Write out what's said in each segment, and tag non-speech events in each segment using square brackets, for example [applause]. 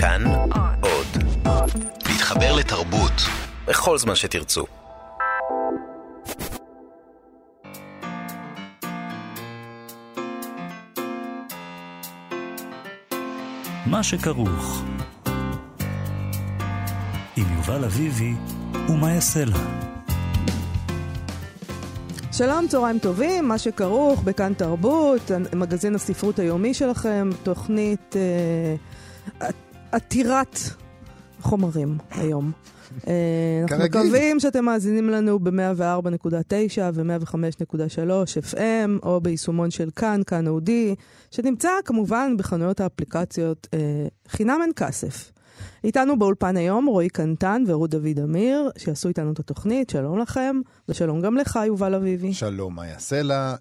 כאן עוד. להתחבר לתרבות בכל זמן שתרצו. מה שכרוך עם יובל אביבי ומה יעשה לה. שלום, צהריים טובים, מה שכרוך בכאן תרבות, מגזין הספרות היומי שלכם, תוכנית אה, עתירת חומרים היום. אה, אנחנו מקווים שאתם מאזינים לנו ב-104.9 ו-105.3 FM, או ביישומון של כאן, כאן אודי, שנמצא כמובן בחנויות האפליקציות אה, חינם אין כסף. איתנו באולפן היום רועי קנטן ורות דוד אמיר, שיעשו איתנו את התוכנית, שלום לכם, ושלום גם לך, יובל אביבי. שלום, מה יעשה לה?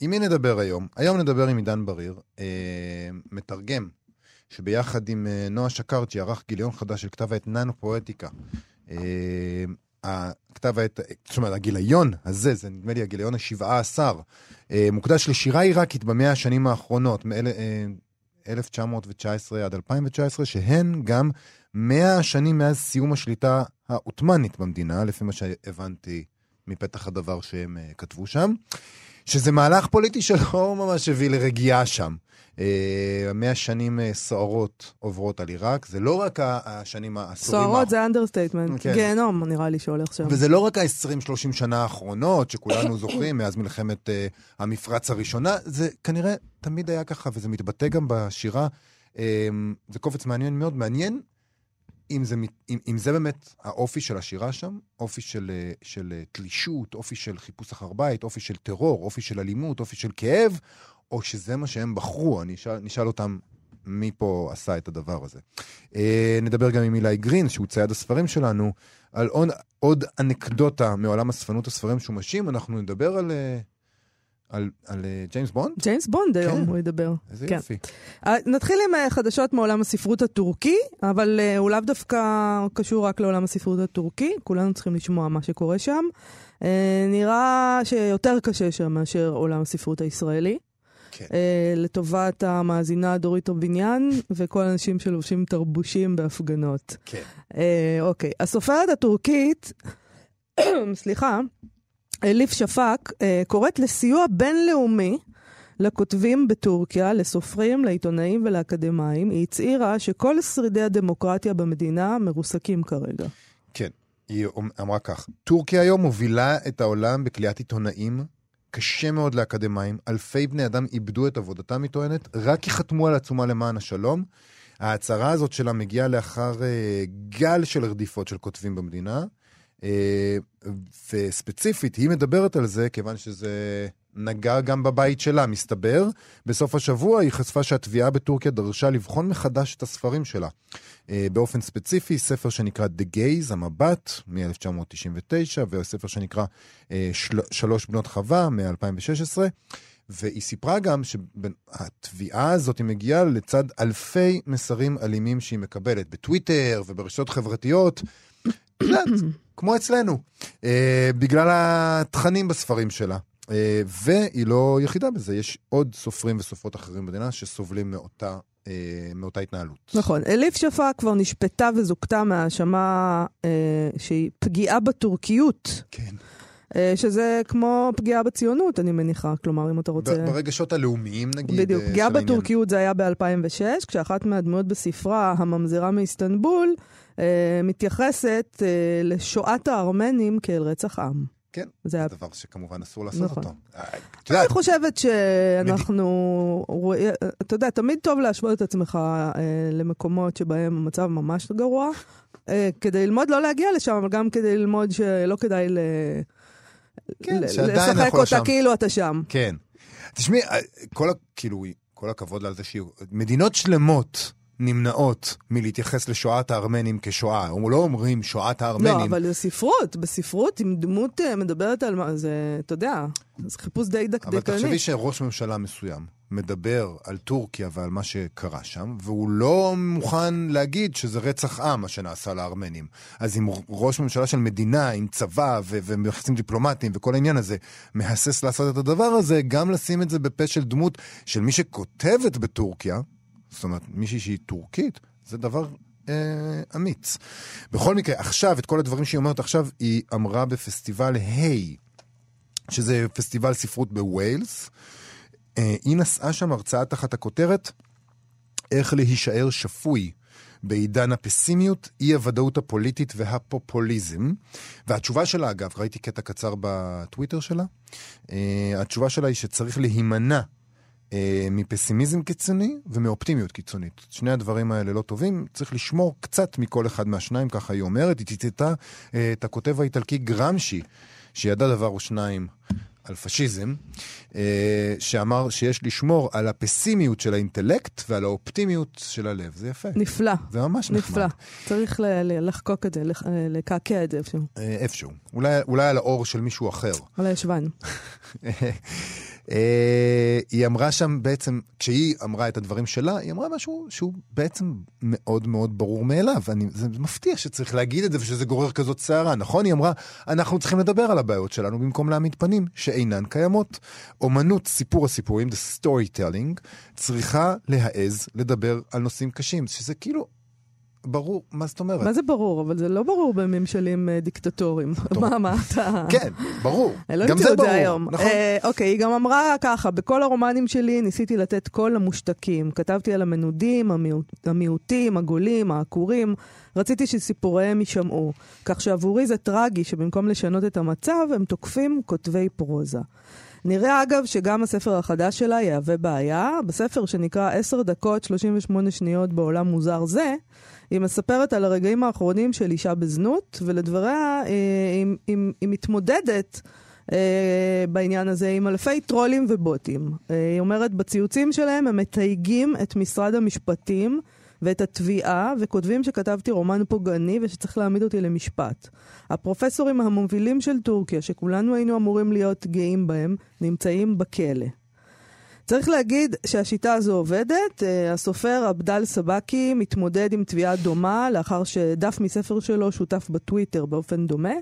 עם מי נדבר היום? היום נדבר עם עידן בריר, מתרגם שביחד עם אה, נועה שקרצ'י ערך גיליון חדש של כתב העת ננו פואטיקה. אה, הכתב העת, זאת אומרת, הגיליון הזה, זה נדמה לי הגיליון השבעה עשר, אה, מוקדש לשירה עיראקית במאה השנים האחרונות, מ-1919 עד 2019, שהן גם מאה השנים מאז סיום השליטה העות'מאנית במדינה, לפי מה שהבנתי מפתח הדבר שהם כתבו שם. שזה מהלך פוליטי שלא [laughs] ממש הביא לרגיעה שם. אה, מאה שנים אה, סוערות עוברות על עיראק, זה לא רק השנים העשורים... סוערות זה understatement, כן. גיהנום נראה לי שהולך שם. וזה לא רק ה-20-30 שנה האחרונות, שכולנו זוכרים, מאז מלחמת uh, המפרץ הראשונה, זה כנראה תמיד היה ככה, וזה מתבטא גם בשירה. Um, זה קובץ מעניין מאוד, מעניין אם זה, אם, אם זה באמת האופי של השירה שם, אופי של, של תלישות, אופי של חיפוש אחר בית, אופי של טרור, אופי של אלימות, אופי של כאב, או שזה מה שהם בחרו, אני אשאל, נשאל אותם מי פה עשה את הדבר הזה. אה, נדבר גם עם אילי גרין, שהוא צייד הספרים שלנו, על עוד, עוד אנקדוטה מעולם הספנות הספרים משומשים, אנחנו נדבר על... אה, על, על אה, ג'יימס בונד? ג'יימס בונד היום כן. הוא ידבר. איזה כן. יופי. אה, נתחיל עם אה, חדשות מעולם הספרות הטורקי, אבל הוא לאו דווקא קשור רק לעולם הספרות הטורקי, כולנו צריכים לשמוע מה שקורה שם. נראה שיותר קשה שם מאשר עולם הספרות הישראלי. כן. לטובת המאזינה דורית ארביניאן וכל האנשים שלובשים תרבושים בהפגנות. כן. אוקיי, הסופרת הטורקית, [coughs] סליחה, אליף שפק, uh, קוראת לסיוע בינלאומי לכותבים בטורקיה, לסופרים, לעיתונאים ולאקדמאים. היא הצהירה שכל שרידי הדמוקרטיה במדינה מרוסקים כרגע. כן, היא אמרה כך, טורקיה היום מובילה את העולם בכליאת עיתונאים, קשה מאוד לאקדמאים, אלפי בני אדם איבדו את עבודתם, היא טוענת, רק כי חתמו על עצומה למען השלום. ההצהרה הזאת שלה מגיעה לאחר uh, גל של רדיפות של כותבים במדינה, וספציפית, היא מדברת על זה כיוון שזה נגע גם בבית שלה, מסתבר. בסוף השבוע היא חשפה שהתביעה בטורקיה דרשה לבחון מחדש את הספרים שלה. Uh, באופן ספציפי, ספר שנקרא The Gaze, המבט, מ-1999, וספר שנקרא של... שלוש בנות חווה, מ-2016. והיא סיפרה גם שהתביעה הזאת מגיעה לצד אלפי מסרים אלימים שהיא מקבלת בטוויטר וברשתות חברתיות. כמו אצלנו, uh, בגלל התכנים בספרים שלה. אה, והיא לא יחידה בזה, יש עוד סופרים וסופרות אחרים במדינה שסובלים מאותה, אה, מאותה התנהלות. נכון. אליף שפק כבר נשפטה וזוכתה מהאשמה אה, שהיא פגיעה בטורקיות. כן. אה, שזה כמו פגיעה בציונות, אני מניחה. כלומר, אם אתה רוצה... ברגשות הלאומיים, נגיד. בדיוק. פגיעה בטורקיות זה היה ב-2006, כשאחת מהדמויות בספרה, הממזירה מאיסטנבול, מתייחסת אה, לשואת הארמנים כאל רצח עם. כן, זה היה... דבר שכמובן אסור לעשות נכון. אותו. אני חושבת שאנחנו, אתה יודע, תמיד טוב להשוות את עצמך אה, למקומות שבהם המצב ממש גרוע, אה, כדי ללמוד לא להגיע לשם, אבל גם כדי ללמוד שלא כדאי ל... כן, לשחק אותה שם. כאילו אתה שם. כן. תשמעי, אה, כל, כאילו, כל הכבוד על זה. מדינות שלמות נמנעות מלהתייחס לשואת הארמנים כשואה. הם לא אומרים שואת הארמנים. לא, אבל זה ספרות. בספרות, אם דמות אה, מדברת על מה, זה, אתה יודע, זה חיפוש די דקדקני. אבל תחשבי שראש ממשלה מסוים מדבר על טורקיה ועל מה שקרה שם, והוא לא מוכן להגיד שזה רצח עם, מה שנעשה לארמנים. אז אם ראש ממשלה של מדינה עם צבא ומייחסים דיפלומטיים וכל העניין הזה, מהסס לעשות את הדבר הזה, גם לשים את זה בפה של דמות של מי שכותבת בטורקיה, זאת אומרת, מישהי שהיא טורקית, זה דבר אה, אמיץ. בכל מקרה, עכשיו, את כל הדברים שהיא אומרת עכשיו, היא אמרה בפסטיבל היי, שזה פסטיבל ספרות בווילס. אה, היא נשאה שם הרצאה תחת הכותרת איך להישאר שפוי בעידן הפסימיות, אי הוודאות הפוליטית והפופוליזם. והתשובה שלה, אגב, ראיתי קטע קצר בטוויטר שלה, uh, התשובה שלה היא שצריך להימנע מפסימיזם קיצוני ומאופטימיות קיצונית. שני הדברים האלה לא טובים, צריך לשמור קצת מכל אחד מהשניים, ככה היא אומרת. היא ציטטה uh, את הכותב האיטלקי גרמשי, שידע דבר או שניים על פשיזם, אה, שאמר שיש לשמור על הפסימיות של האינטלקט ועל האופטימיות של הלב. זה יפה. נפלא. זה ממש נחמד. נפלא. צריך לחקוק את זה, לקעקע את זה איפשהו. אה, איפשהו. אולי, אולי על האור של מישהו אחר. על הישבן. [laughs] אה, היא אמרה שם בעצם, כשהיא אמרה את הדברים שלה, היא אמרה משהו שהוא בעצם מאוד מאוד ברור מאליו. אני, זה מפתיע שצריך להגיד את זה ושזה גורר כזאת סערה, נכון? היא אמרה, אנחנו צריכים לדבר על הבעיות שלנו במקום להעמיד פנים שאינן קיימות. אומנות סיפור הסיפורים, the storytelling, צריכה להעז לדבר על נושאים קשים, שזה כאילו... ברור, מה זאת אומרת? מה זה ברור? אבל זה לא ברור בממשלים אה, דיקטטוריים. [laughs] מה, מה אתה... כן, ברור. אלוהים גם זה ברור. היום. נכון. אה, אוקיי, היא גם אמרה ככה, בכל הרומנים שלי ניסיתי לתת קול למושתקים. כתבתי על המנודים, המיעוט, המיעוטים, הגולים, העקורים. רציתי שסיפוריהם יישמעו. כך שעבורי זה טרגי שבמקום לשנות את המצב, הם תוקפים כותבי פרוזה. נראה אגב שגם הספר החדש שלה יהווה בעיה. בספר שנקרא 10 דקות 38 שניות בעולם מוזר זה, היא מספרת על הרגעים האחרונים של אישה בזנות, ולדבריה אה, היא, היא, היא מתמודדת אה, בעניין הזה עם אלפי טרולים ובוטים. אה, היא אומרת, בציוצים שלהם הם מתייגים את משרד המשפטים ואת התביעה, וכותבים שכתבתי רומן פוגעני ושצריך להעמיד אותי למשפט. הפרופסורים המובילים של טורקיה, שכולנו היינו אמורים להיות גאים בהם, נמצאים בכלא. צריך להגיד שהשיטה הזו עובדת. אה, הסופר עבדל סבקי מתמודד עם תביעה דומה לאחר שדף מספר שלו שותף בטוויטר באופן דומה,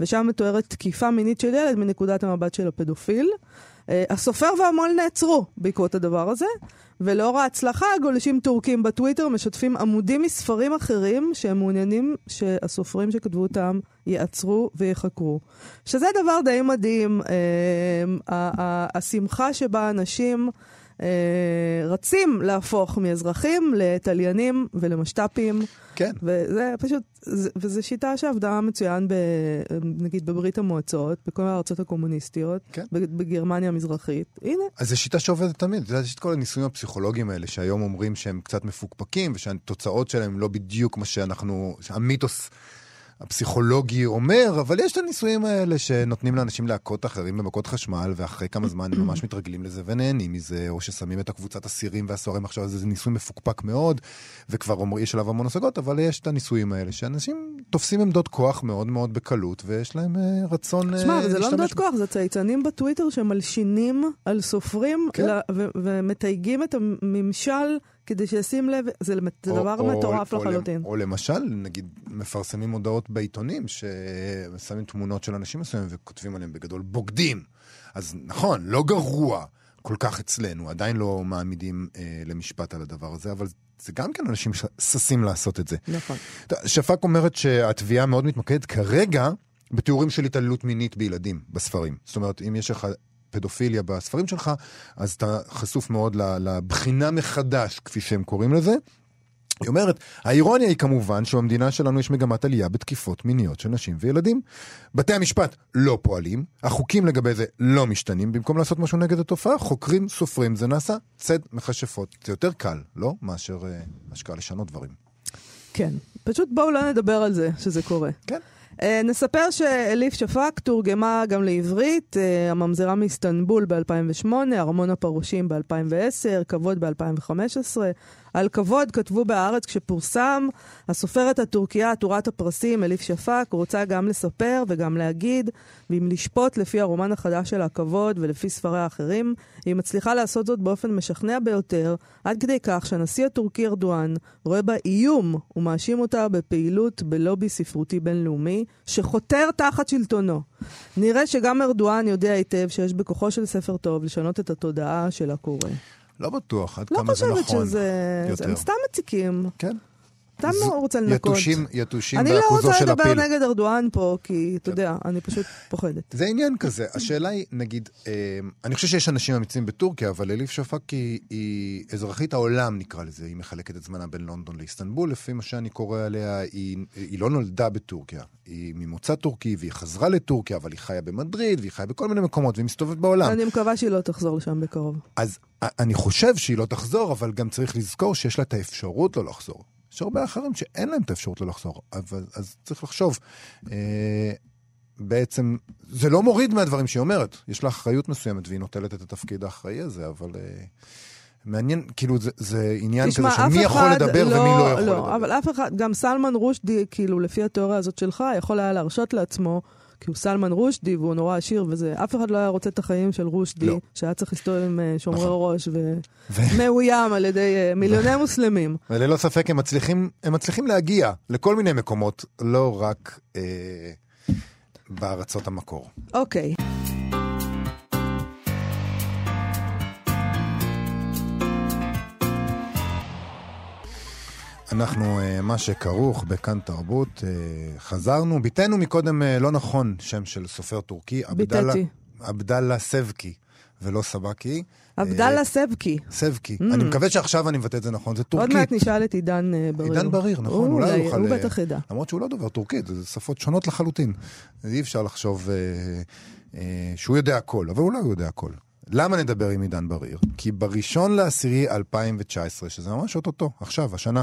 ושם מתוארת תקיפה מינית של ילד מנקודת המבט של הפדופיל. אה, הסופר והמו"ל נעצרו בעקבות הדבר הזה, ולאור ההצלחה, גולשים טורקים בטוויטר משתפים עמודים מספרים אחרים שהם מעוניינים שהסופרים שכתבו אותם ייעצרו ויחקרו. שזה דבר די מדהים, אה, השמחה שבה אנשים רצים להפוך מאזרחים לתליינים ולמשת"פים. כן. וזה פשוט, וזו שיטה שעבדה מצוין, ב, נגיד בברית המועצות, בכל הארצות הקומוניסטיות, כן. בגרמניה המזרחית. הנה, אז זו שיטה שעובדת תמיד. את יודעת, יש את כל הניסויים הפסיכולוגיים האלה, שהיום אומרים שהם קצת מפוקפקים, ושהתוצאות שלהם לא בדיוק מה שאנחנו, המיתוס הפסיכולוגי אומר, אבל יש את הניסויים האלה שנותנים לאנשים להכות אחרים במכות חשמל, ואחרי כמה זמן הם ממש מתרגלים לזה ונהנים מזה, או ששמים את הקבוצת אסירים והסוהרים עכשיו, זה ניסוי מפוקפק מאוד, וכבר אומר, יש עליו המון השגות, אבל יש את הניסויים האלה, שאנשים תופסים עמדות כוח מאוד מאוד בקלות, ויש להם אה, רצון תשמע, אה, אבל זה לא להשתמש עמדות כוח, זה צייצנים בטוויטר שמלשינים על סופרים כן. ל- ו- ומתייגים את הממשל כדי שישים לב, זה או- דבר או- מטורף או לחלוטין. או למשל, נגיד, מפרסמים הודעות בעיתונים ששמים תמונות של אנשים מסוימים וכותבים עליהם בגדול בוגדים. אז נכון, לא גרוע כל כך אצלנו, עדיין לא מעמידים אה, למשפט על הדבר הזה, אבל זה גם כן אנשים ששים לעשות את זה. נכון. שפק אומרת שהתביעה מאוד מתמקדת כרגע בתיאורים של התעללות מינית בילדים בספרים. זאת אומרת, אם יש לך פדופיליה בספרים שלך, אז אתה חשוף מאוד לבחינה מחדש, כפי שהם קוראים לזה. היא אומרת, האירוניה היא כמובן שבמדינה שלנו יש מגמת עלייה בתקיפות מיניות של נשים וילדים. בתי המשפט לא פועלים, החוקים לגבי זה לא משתנים, במקום לעשות משהו נגד התופעה, חוקרים, סופרים, זה נעשה צד מכשפות. זה יותר קל, לא? מאשר אה, השקעה לשנות דברים. כן. פשוט בואו לא נדבר על זה שזה קורה. כן. Uh, נספר שאליף שפק תורגמה גם לעברית, uh, הממזרה מאיסטנבול ב-2008, ארמון הפרושים ב-2010, כבוד ב-2015. על כבוד כתבו בהארץ כשפורסם, הסופרת הטורקיה עטורת הפרסים, אליף שפק, רוצה גם לספר וגם להגיד, ואם לשפוט לפי הרומן החדש של הכבוד ולפי ספריה האחרים, היא מצליחה לעשות זאת באופן משכנע ביותר, עד כדי כך שהנשיא הטורקי ארדואן רואה בה איום ומאשים אותה בפעילות בלובי ספרותי בינלאומי, שחותר תחת שלטונו. נראה שגם ארדואן יודע היטב שיש בכוחו של ספר טוב לשנות את התודעה של הקורא. לא בטוח עד לא כמה זה חושבת נכון. שזה... יותר. הם סתם מציקים. כן. סתם לא רוצה לנקות. יתושים, יתושים אני לא באחוזו רוצה של לדבר הפיל. נגד ארדואן פה, כי אתה יודע, אני פשוט פוחדת. זה עניין כזה. השאלה היא, נגיד, אה, אני חושב שיש אנשים אמיצים בטורקיה, אבל אליף שפק היא, היא אזרחית העולם, נקרא לזה. היא מחלקת את זמנה בין לונדון לאיסטנבול. לפי מה שאני קורא עליה, היא, היא לא נולדה בטורקיה. היא ממוצא טורקי, והיא חזרה לטורקיה, אבל היא חיה במדריד, והיא חיה בכל מיני מקומות, והיא מסתובבת בעולם. אני מקווה שהיא לא תחזור לשם בקרוב. אז אני חושב שהיא לא תחזור, אבל גם צריך לזכור שיש לה את האפשרות לא לחזור. יש הרבה אחרים שאין להם את האפשרות לא לחזור, אבל, אז צריך לחשוב. אה, בעצם, זה לא מוריד מהדברים שהיא אומרת, יש לה אחריות מסוימת והיא נוטלת את התפקיד האחראי הזה, אבל אה, מעניין, כאילו זה, זה עניין תשמע, כזה אף שמי יכול לדבר ומי לא יכול לא, לדבר. אבל אף אחד, גם סלמן רושדי, כאילו, לפי התיאוריה הזאת שלך, יכול היה להרשות לעצמו, כי הוא סלמן רושדי והוא נורא עשיר וזה, אף אחד לא היה רוצה את החיים של רושדי, לא. שהיה צריך להסתובב עם אה, שומרי נכון. ראש ו- ומאוים על ידי אה, מיליוני מוסלמים. וללא ספק הם מצליחים, הם מצליחים להגיע לכל מיני מקומות, לא רק אה, בארצות המקור. אוקיי. אנחנו, אה, מה שכרוך בכאן תרבות, אה, חזרנו. ביטאנו מקודם אה, לא נכון שם של סופר טורקי, ביטאתי. עבדאללה סבקי, ולא סבקי. עבדאללה סבקי. סבקי. Mm. אני מקווה שעכשיו אני מבטא את זה נכון, זה עוד טורקית. מעט נשאל את עידן בריר. עידן בריר, נכון, אולי הוא יוכל... הוא בטח ידע. למרות שהוא לא דובר טורקית, זה שפות שונות לחלוטין. אי אפשר לחשוב אה, אה, שהוא יודע הכל, אבל אולי הוא יודע הכל. למה נדבר עם עידן בריר? כי בראשון לעשירי 2019, שזה ממש אוטוטו, עכשיו, השנה,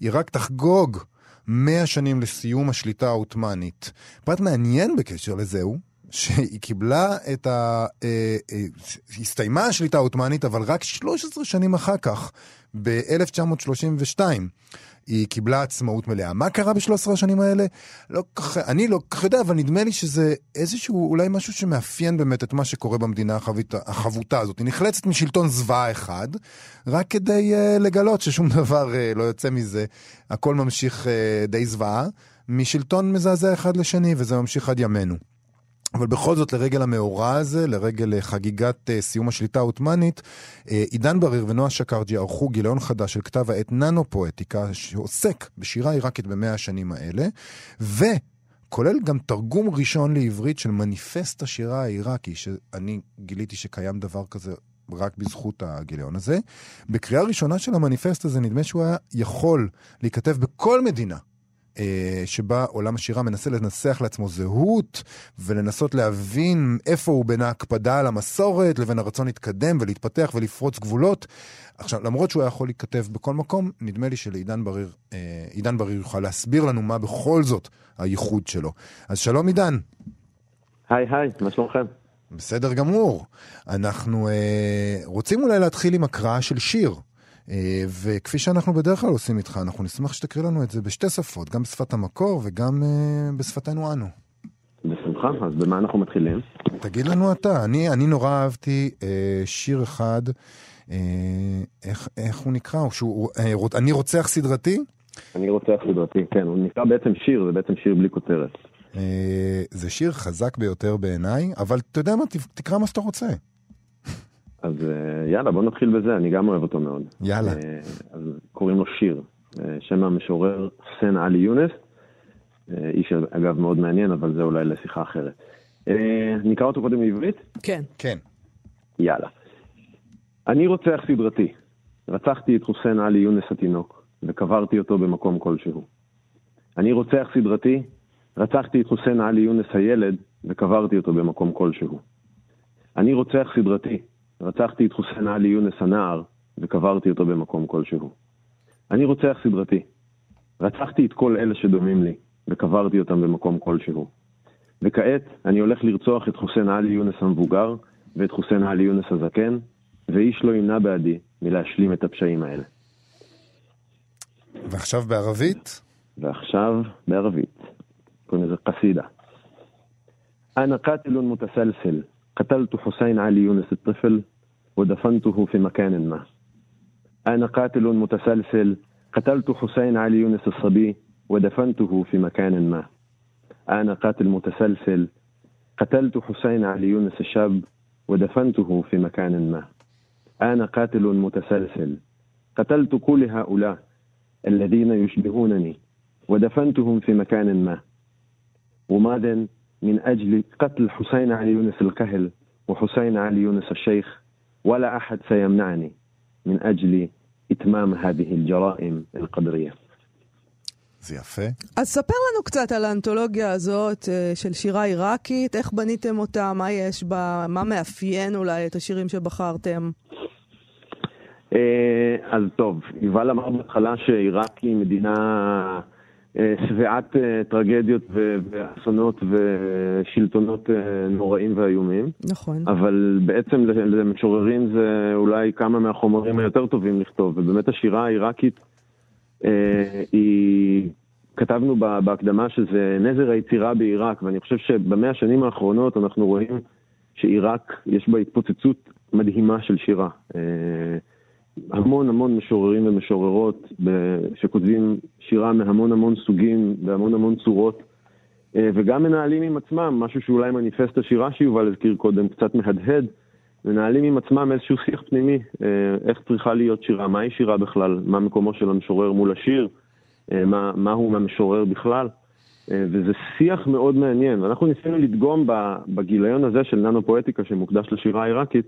היא רק תחגוג 100 שנים לסיום השליטה העות'מאנית. פרט מעניין בקשר לזה הוא, שהיא קיבלה את ה... אה, אה, הסתיימה השליטה העות'מאנית, אבל רק 13 שנים אחר כך, ב-1932. היא קיבלה עצמאות מלאה. מה קרה ב-13 השנים האלה? לא כך, אני לא כך יודע, אבל נדמה לי שזה איזשהו, אולי משהו שמאפיין באמת את מה שקורה במדינה החבית, החבוטה הזאת. היא נחלצת משלטון זוועה אחד, רק כדי uh, לגלות ששום [laughs] דבר uh, לא יוצא מזה. הכל ממשיך uh, די זוועה, משלטון מזעזע אחד לשני, וזה ממשיך עד ימינו. אבל בכל זאת, לרגל המאורע הזה, לרגל אה, חגיגת uh, סיום השליטה העות'מאנית, uh, עידן בריר ונועה שקרג'י ערכו גיליון חדש של כתב העת ננו פואטיקה, שעוסק בשירה עיראקית במאה השנים האלה, וכולל גם תרגום ראשון לעברית של מניפסט השירה העיראקי, שאני גיליתי שקיים דבר כזה רק בזכות הגיליון הזה. בקריאה ראשונה של המניפסט הזה נדמה שהוא היה יכול להיכתב בכל מדינה. אה, שבה עולם השירה מנסה לנסח לעצמו זהות ולנסות להבין איפה הוא בין ההקפדה על המסורת לבין הרצון להתקדם ולהתפתח ולפרוץ גבולות. עכשיו, למרות שהוא היה יכול להיכתב בכל מקום, נדמה לי שלעידן בריר, אה, עידן בריר יוכל להסביר לנו מה בכל זאת הייחוד שלו. אז שלום עידן. היי היי, מה שלומכם? בסדר גמור. אנחנו אה, רוצים אולי להתחיל עם הקראה של שיר. אה, וכפי שאנחנו בדרך כלל עושים איתך, אנחנו נשמח שתקריא לנו את זה בשתי שפות, גם בשפת המקור וגם אה, בשפתנו אנו. בשמחה, אז במה אנחנו מתחילים? תגיד לנו אתה, אני, אני נורא אהבתי אה, שיר אחד, אה, איך, איך הוא נקרא? הוא, שהוא, אה, רוצ- אני רוצח סדרתי? אני רוצח סדרתי, כן, הוא נקרא בעצם שיר, זה בעצם שיר בלי כותרת. אה, זה שיר חזק ביותר בעיניי, אבל אתה יודע מה, תקרא מה שאתה רוצה. אז אה, יאללה, בוא נתחיל בזה, אני גם אוהב אותו מאוד. יאללה. אה, אז קוראים לו שיר. אה, שם המשורר חוסיין עלי יונס, איש אגב מאוד מעניין, אבל זה אולי לשיחה אחרת. נקרא אותו קודם בעברית? כן. כן. יאללה. אני רוצח סדרתי. רצחתי את חוסיין עלי יונס התינוק, וקברתי אותו במקום כלשהו. אני רוצח סדרתי. רצחתי את חוסיין עלי יונס הילד, וקברתי אותו במקום כלשהו. אני רוצח סדרתי. רצחתי את חוסיין עלי יונס הנער, וקברתי אותו במקום כלשהו. אני רוצח סדרתי. רצחתי את כל אלה שדומים לי, וקברתי אותם במקום כלשהו. וכעת אני הולך לרצוח את חוסיין עלי יונס המבוגר, ואת חוסיין עלי יונס הזקן, ואיש לא ימנע בעדי מלהשלים את הפשעים האלה. ועכשיו בערבית? ועכשיו בערבית, קוראים לזה קסידה. أنا قاتل متسلسل قتلت حسين علي يونس الطفل ودفنته في مكان ما. أنا قاتل متسلسل قتلت حسين علي يونس الصبي ودفنته في مكان ما. أنا قاتل متسلسل قتلت حسين علي يونس الشاب ودفنته في مكان ما. أنا قاتل متسلسل قتلت كل هؤلاء الذين يشبهونني ودفنتهم في مكان ما. وماذا من أجل قتل حسين علي يونس الكهل وحسين علي يونس الشيخ؟ ولا أحد سيمنعني من أجل إتمام هذه الجرائم القدرية זה יפה. אז ספר לנו קצת על האנתולוגיה הזאת אה, של שירה עיראקית, איך בניתם אותה, מה יש בה, מה מאפיין אולי את השירים שבחרתם. אה, אז טוב, יובל אמר בהתחלה שעיראק היא מדינה אה, שבעת טרגדיות ואסונות ושלטונות נוראים ואיומים. נכון. אבל בעצם למשוררים זה אולי כמה מהחומרים היותר טובים לכתוב, ובאמת השירה העיראקית אה, היא, כתבנו בהקדמה שזה נזר היצירה בעיראק, ואני חושב שבמאה השנים האחרונות אנחנו רואים שעיראק, יש בה התפוצצות מדהימה של שירה. המון המון משוררים ומשוררות שכותבים שירה מהמון המון סוגים, בהמון המון צורות, אה, וגם מנהלים עם עצמם, משהו שאולי מניפסט השירה שיובל הזכיר קודם, קצת מהדהד. מנהלים עם עצמם איזשהו שיח פנימי, אה, איך צריכה להיות שירה, מהי שירה בכלל, מה מקומו של המשורר מול השיר, אה, מה, מה הוא המשורר בכלל. וזה שיח מאוד מעניין, ואנחנו ניסינו לדגום בגיליון הזה של ננו פואטיקה שמוקדש לשירה העיראקית,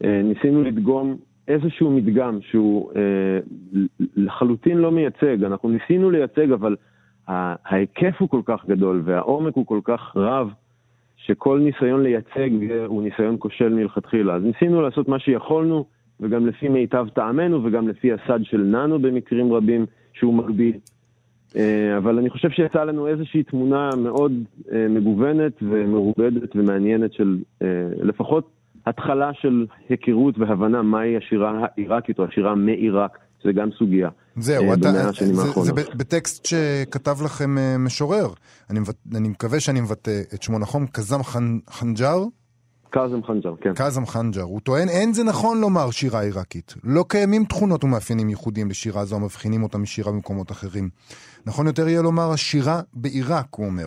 ניסינו לדגום איזשהו מדגם שהוא לחלוטין לא מייצג, אנחנו ניסינו לייצג, אבל ההיקף הוא כל כך גדול והעומק הוא כל כך רב, שכל ניסיון לייצג הוא ניסיון כושל מלכתחילה. אז ניסינו לעשות מה שיכולנו, וגם לפי מיטב טעמנו, וגם לפי הסד של ננו במקרים רבים, שהוא מגביל. אה, אבל אני חושב שיצאה לנו איזושהי תמונה מאוד אה, מגוונת ומרובדת ומעניינת של אה, לפחות התחלה של היכרות והבנה מהי השירה העיראקית או השירה מעיראק. זה גם סוגיה. זהו, אה, אתה, זה, זה בטקסט שכתב לכם אה, משורר. אני, אני מקווה שאני מבטא את שמו נכון, קזם חנ, חנג'ר? קאזם חנג'ר, כן. קאזם חנג'ר. הוא טוען, אין זה נכון לומר שירה עיראקית. לא קיימים תכונות ומאפיינים ייחודיים לשירה זו המבחינים אותה משירה במקומות אחרים. נכון יותר יהיה לומר השירה בעיראק, הוא אומר.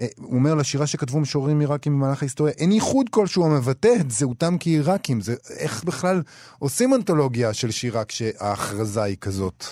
אה, הוא אומר לשירה שכתבו משוררים עיראקים במהלך ההיסטוריה, אין ייחוד כלשהו המבטא את זהותם כעיראקים. זה איך בכלל עושים אנתולוגיה של שירה כשההכרזה היא כזאת?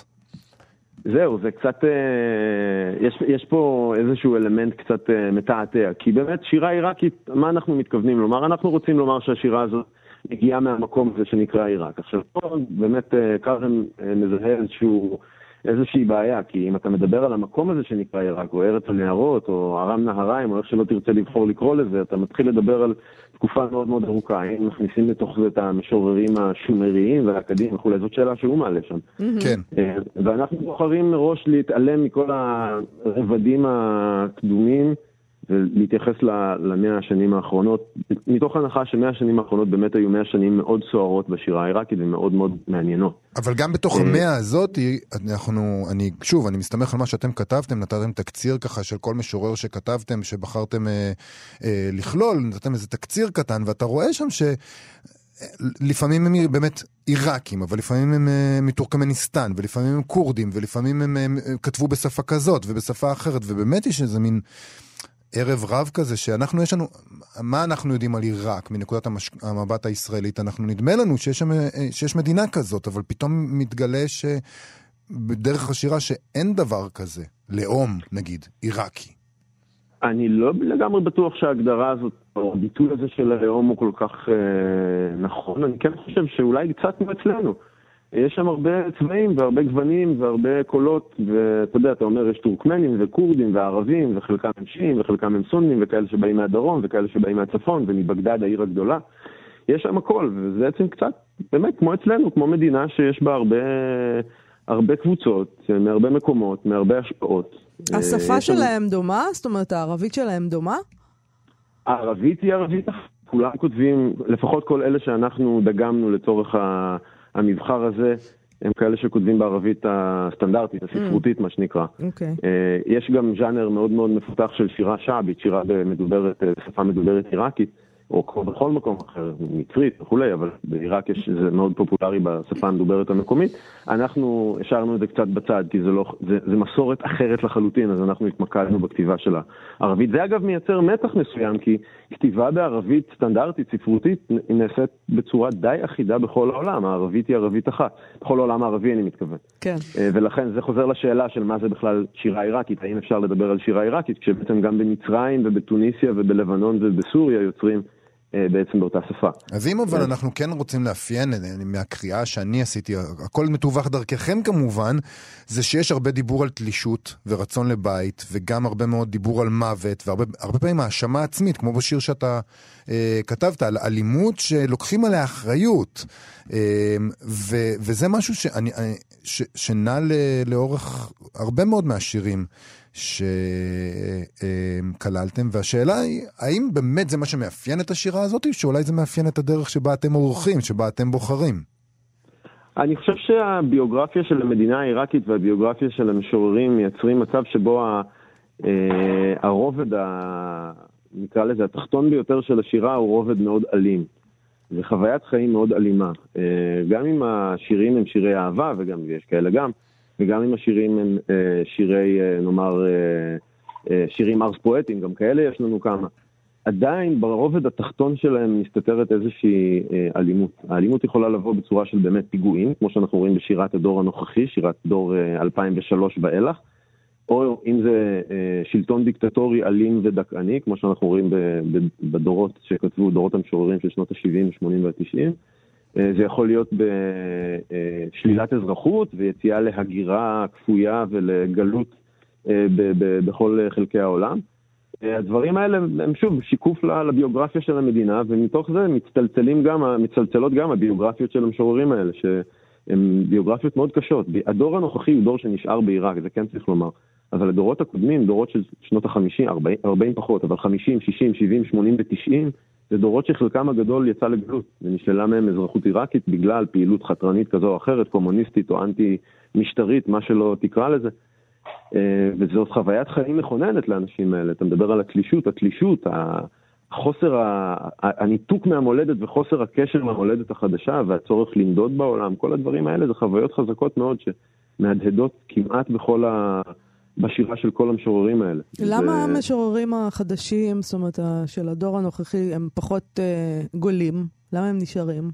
זהו, זה קצת, אה, יש, יש פה איזשהו אלמנט קצת אה, מתעתע, כי באמת שירה עיראקית, מה אנחנו מתכוונים לומר? אנחנו רוצים לומר שהשירה הזאת מגיעה מהמקום הזה שנקרא עיראק. עכשיו פה באמת קארם מזהה איזשהו... איזושהי בעיה, כי אם אתה מדבר על המקום הזה שנקרא עיראק, או ארץ הנהרות, או ארם נהריים, או איך שלא תרצה לבחור לקרוא לזה, אתה מתחיל לדבר על תקופה מאוד מאוד ארוכה. האם מכניסים לתוך זה את המשוררים השומריים והאקדמיים וכולי, זאת שאלה שהוא מעלה שם. כן. אה, ואנחנו בוחרים מראש להתעלם מכל הרבדים הקדומים. ולהתייחס למאה השנים האחרונות, מתוך הנחה שמאה השנים האחרונות באמת היו מאה שנים מאוד סוערות בשירה העיראקית ומאוד מאוד מעניינות. אבל גם בתוך אה, המאה הזאת, אנחנו, אני, שוב, אני מסתמך על מה שאתם כתבתם, נתתם תקציר ככה של כל משורר שכתבתם, שבחרתם אה, אה, לכלול, נתתם איזה תקציר קטן, ואתה רואה שם ש... לפעמים הם באמת עיראקים, אבל לפעמים הם אה, מטורקמניסטן, ולפעמים הם כורדים, ולפעמים הם, הם כתבו בשפה כזאת ובשפה אחרת, ובאמת יש איזה מין ערב רב כזה, שאנחנו, יש לנו, מה אנחנו יודעים על עיראק מנקודת המש... המבט הישראלית? אנחנו, נדמה לנו שיש, שם, שיש מדינה כזאת, אבל פתאום מתגלה שבדרך השירה שאין דבר כזה, לאום, נגיד, עיראקי. אני לא לגמרי בטוח שההגדרה הזאת, או הביטוי הזה של הלאום הוא כל כך אה, נכון, אני כן חושב שאולי קצת מאצלנו. יש שם הרבה צבעים והרבה גוונים והרבה קולות, ואתה יודע, אתה אומר, יש טורקמנים וכורדים וערבים, וחלקם הם שיעים וחלקם הם סונים, וכאלה שבאים מהדרום וכאלה שבאים מהצפון, ומבגדד העיר הגדולה. יש שם הכל, וזה בעצם קצת, באמת, כמו אצלנו, כמו מדינה שיש בה הרבה, הרבה קבוצות, מהרבה מקומות, מהרבה השפעות. השפה אה, שלהם שם... דומה? זאת אומרת, הערבית שלהם דומה? הערבית היא ערבית כולם כותבים, לפחות כל אלה שאנחנו דגמנו לצורך ה... המבחר הזה הם כאלה שכותבים בערבית הסטנדרטית, הספרותית, mm. מה שנקרא. Okay. אוקיי. אה, יש גם ז'אנר מאוד מאוד מפותח של שירה שעבית, שירה מדוברת, אה, שפה מדוברת עיראקית, או כמו בכל מקום אחר, מצרית וכולי, אבל בעיראק יש, זה מאוד פופולרי בשפה המדוברת המקומית. אנחנו השארנו את זה קצת בצד, כי זה, לא, זה, זה מסורת אחרת לחלוטין, אז אנחנו התמקדנו בכתיבה של הערבית. זה אגב מייצר מתח מסוים, כי כתיבה בערבית סטנדרטית, ספרותית, נעשית בצורה די אחידה בכל העולם, הערבית היא ערבית אחת. בכל העולם הערבי אני מתכוון. כן. אה, ולכן זה חוזר לשאלה של מה זה בכלל שירה עיראקית, האם אפשר לדבר על שירה עיראקית, כשבעצם גם במצרים ובתוניסיה ובלבנון ובסוריה יוצרים בעצם באותה שפה. אז אם אבל אנחנו כן רוצים לאפיין, אה, מהקריאה שאני עשיתי, הכל מתווך דרככם כמובן, זה שיש הרבה דיבור על תלישות ורצון לבית, וגם הרבה מאוד דיבור על מוות, והרבה פעמים האשמה עצמית, כמו בשיר שאתה אה, כתבת, על אלימות שלוקחים עליה אחריות. אה, ו, וזה משהו שאני, ש, שנע לאורך הרבה מאוד מהשירים. שכללתם, והשאלה היא, האם באמת זה מה שמאפיין את השירה הזאת, או שאולי זה מאפיין את הדרך שבה אתם עורכים, שבה אתם בוחרים? אני חושב שהביוגרפיה של המדינה העיראקית והביוגרפיה של המשוררים מייצרים מצב שבו ה, אה, הרובד, ה, נקרא לזה, התחתון ביותר של השירה הוא רובד מאוד אלים. זה חוויית חיים מאוד אלימה. אה, גם אם השירים הם שירי אהבה, וגם יש כאלה גם, וגם אם השירים הם אה, שירי, אה, נאמר, אה, שירים ארס פואטיים, גם כאלה יש לנו כמה. עדיין ברובד התחתון שלהם מסתתרת איזושהי אלימות. האלימות יכולה לבוא בצורה של באמת פיגועים, כמו שאנחנו רואים בשירת הדור הנוכחי, שירת דור 2003 ואילך, או אם זה שלטון דיקטטורי אלים ודכאני, כמו שאנחנו רואים בדורות שכתבו, דורות המשוררים של שנות ה-70, ה-80 וה-90. אה, זה יכול להיות בשלילת אזרחות ויציאה להגירה כפויה ולגלות אה, בכל חלקי העולם. אה, הדברים האלה הם שוב שיקוף לביוגרפיה של המדינה, ומתוך זה מצטלצלים גם, מצלצלות גם הביוגרפיות של המשוררים האלה, שהן ביוגרפיות מאוד קשות. הדור הנוכחי הוא דור שנשאר בעיראק, זה כן צריך לומר. אבל הדורות הקודמים, דורות של שנות ה-50, 40, 40 פחות, אבל 50, 60, 70, 80 ו-90, זה דורות שחלקם הגדול יצא לגלות, ונשללה מהם אזרחות עיראקית בגלל פעילות חתרנית כזו או אחרת, קומוניסטית או אנטי-משטרית, מה שלא תקרא לזה. אה, וזאת חוויית חיים מכוננת לאנשים האלה. אתה מדבר על התלישות, התלישות, החוסר, הניתוק מהמולדת וחוסר הקשר מהמולדת החדשה והצורך לנדוד בעולם, כל הדברים האלה זה חוויות חזקות מאוד שמהדהדות כמעט בכל ה... בשירה של כל המשוררים האלה. למה ו... המשוררים החדשים, זאת אומרת, של הדור הנוכחי, הם פחות אה, גולים? למה הם נשארים?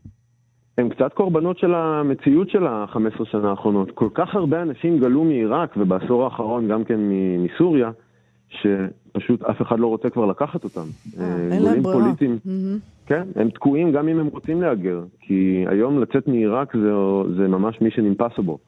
הם קצת קורבנות של המציאות של ה-15 שנה האחרונות. כל כך הרבה אנשים גלו מעיראק, ובעשור האחרון גם כן מסוריה, שפשוט אף אחד לא רוצה כבר לקחת אותם. אה, אין להם ברירה. פוליטיים, mm-hmm. כן, הם תקועים גם אם הם רוצים להגר, כי היום לצאת מעיראק זה, זה ממש mission impossible.